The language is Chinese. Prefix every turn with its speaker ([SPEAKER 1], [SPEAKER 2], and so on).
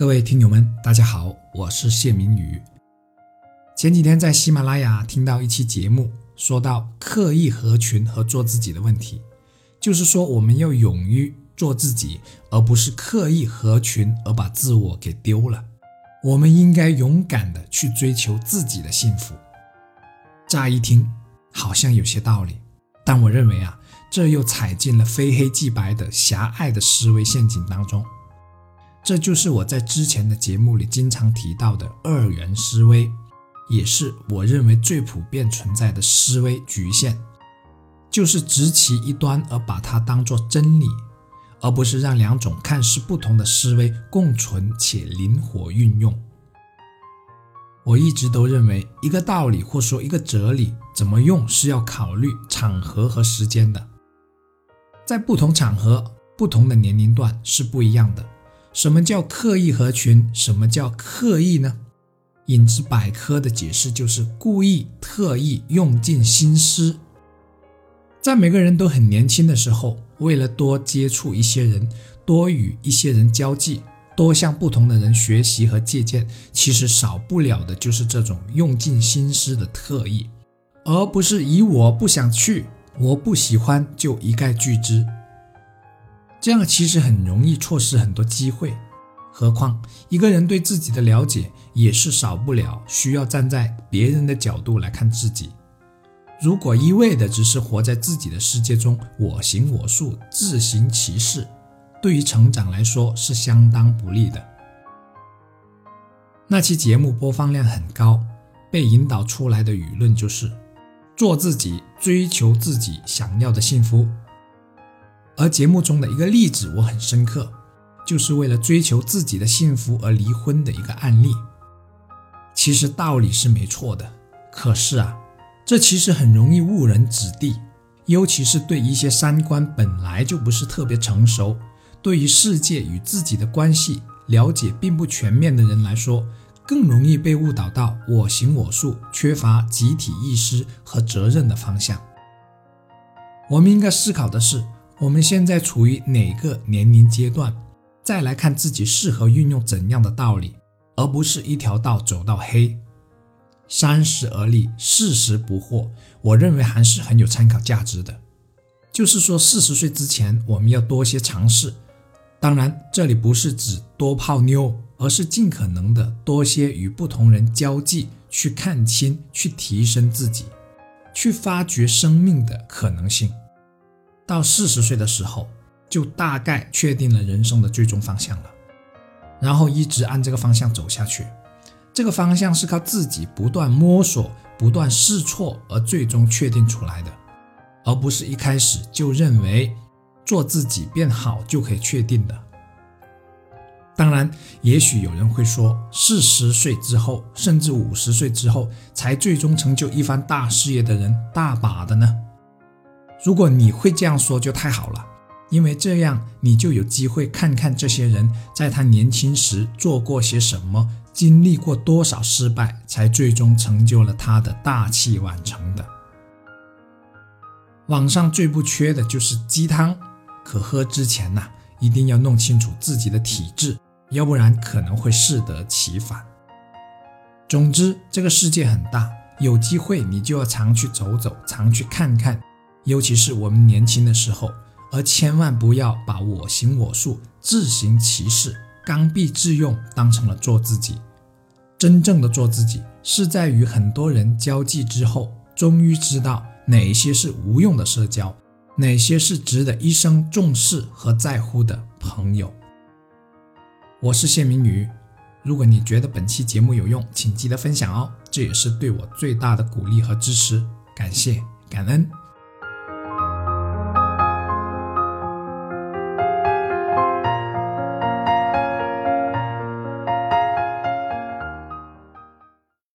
[SPEAKER 1] 各位听友们，大家好，我是谢明宇。前几天在喜马拉雅听到一期节目，说到刻意合群和做自己的问题，就是说我们要勇于做自己，而不是刻意合群而把自我给丢了。我们应该勇敢的去追求自己的幸福。乍一听好像有些道理，但我认为啊。这又踩进了非黑即白的狭隘的思维陷阱当中，这就是我在之前的节目里经常提到的二元思维，也是我认为最普遍存在的思维局限，就是执其一端而把它当作真理，而不是让两种看似不同的思维共存且灵活运用。我一直都认为，一个道理或说一个哲理怎么用是要考虑场合和时间的。在不同场合、不同的年龄段是不一样的。什么叫刻意合群？什么叫刻意呢？影子百科的解释就是故意、特意、用尽心思。在每个人都很年轻的时候，为了多接触一些人，多与一些人交际，多向不同的人学习和借鉴，其实少不了的就是这种用尽心思的特意，而不是以我不想去。我不喜欢就一概拒之，这样其实很容易错失很多机会。何况一个人对自己的了解也是少不了需要站在别人的角度来看自己。如果一味的只是活在自己的世界中，我行我素，自行其事，对于成长来说是相当不利的。那期节目播放量很高，被引导出来的舆论就是。做自己，追求自己想要的幸福。而节目中的一个例子我很深刻，就是为了追求自己的幸福而离婚的一个案例。其实道理是没错的，可是啊，这其实很容易误人子弟，尤其是对一些三观本来就不是特别成熟，对于世界与自己的关系了解并不全面的人来说。更容易被误导到我行我素、缺乏集体意识和责任的方向。我们应该思考的是，我们现在处于哪个年龄阶段，再来看自己适合运用怎样的道理，而不是一条道走到黑。三十而立，四十不惑，我认为还是很有参考价值的。就是说，四十岁之前，我们要多些尝试。当然，这里不是指多泡妞。而是尽可能的多些与不同人交际，去看清，去提升自己，去发掘生命的可能性。到四十岁的时候，就大概确定了人生的最终方向了，然后一直按这个方向走下去。这个方向是靠自己不断摸索、不断试错而最终确定出来的，而不是一开始就认为做自己变好就可以确定的。当然，也许有人会说，四十岁之后，甚至五十岁之后，才最终成就一番大事业的人大把的呢。如果你会这样说，就太好了，因为这样你就有机会看看这些人在他年轻时做过些什么，经历过多少失败，才最终成就了他的大器晚成的。网上最不缺的就是鸡汤，可喝之前呐，一定要弄清楚自己的体质。要不然可能会适得其反。总之，这个世界很大，有机会你就要常去走走，常去看看。尤其是我们年轻的时候，而千万不要把我行我素、自行其事、刚愎自用当成了做自己。真正的做自己，是在与很多人交际之后，终于知道哪些是无用的社交，哪些是值得一生重视和在乎的朋友。我是谢明宇，如果你觉得本期节目有用，请记得分享哦，这也是对我最大的鼓励和支持，感谢感恩。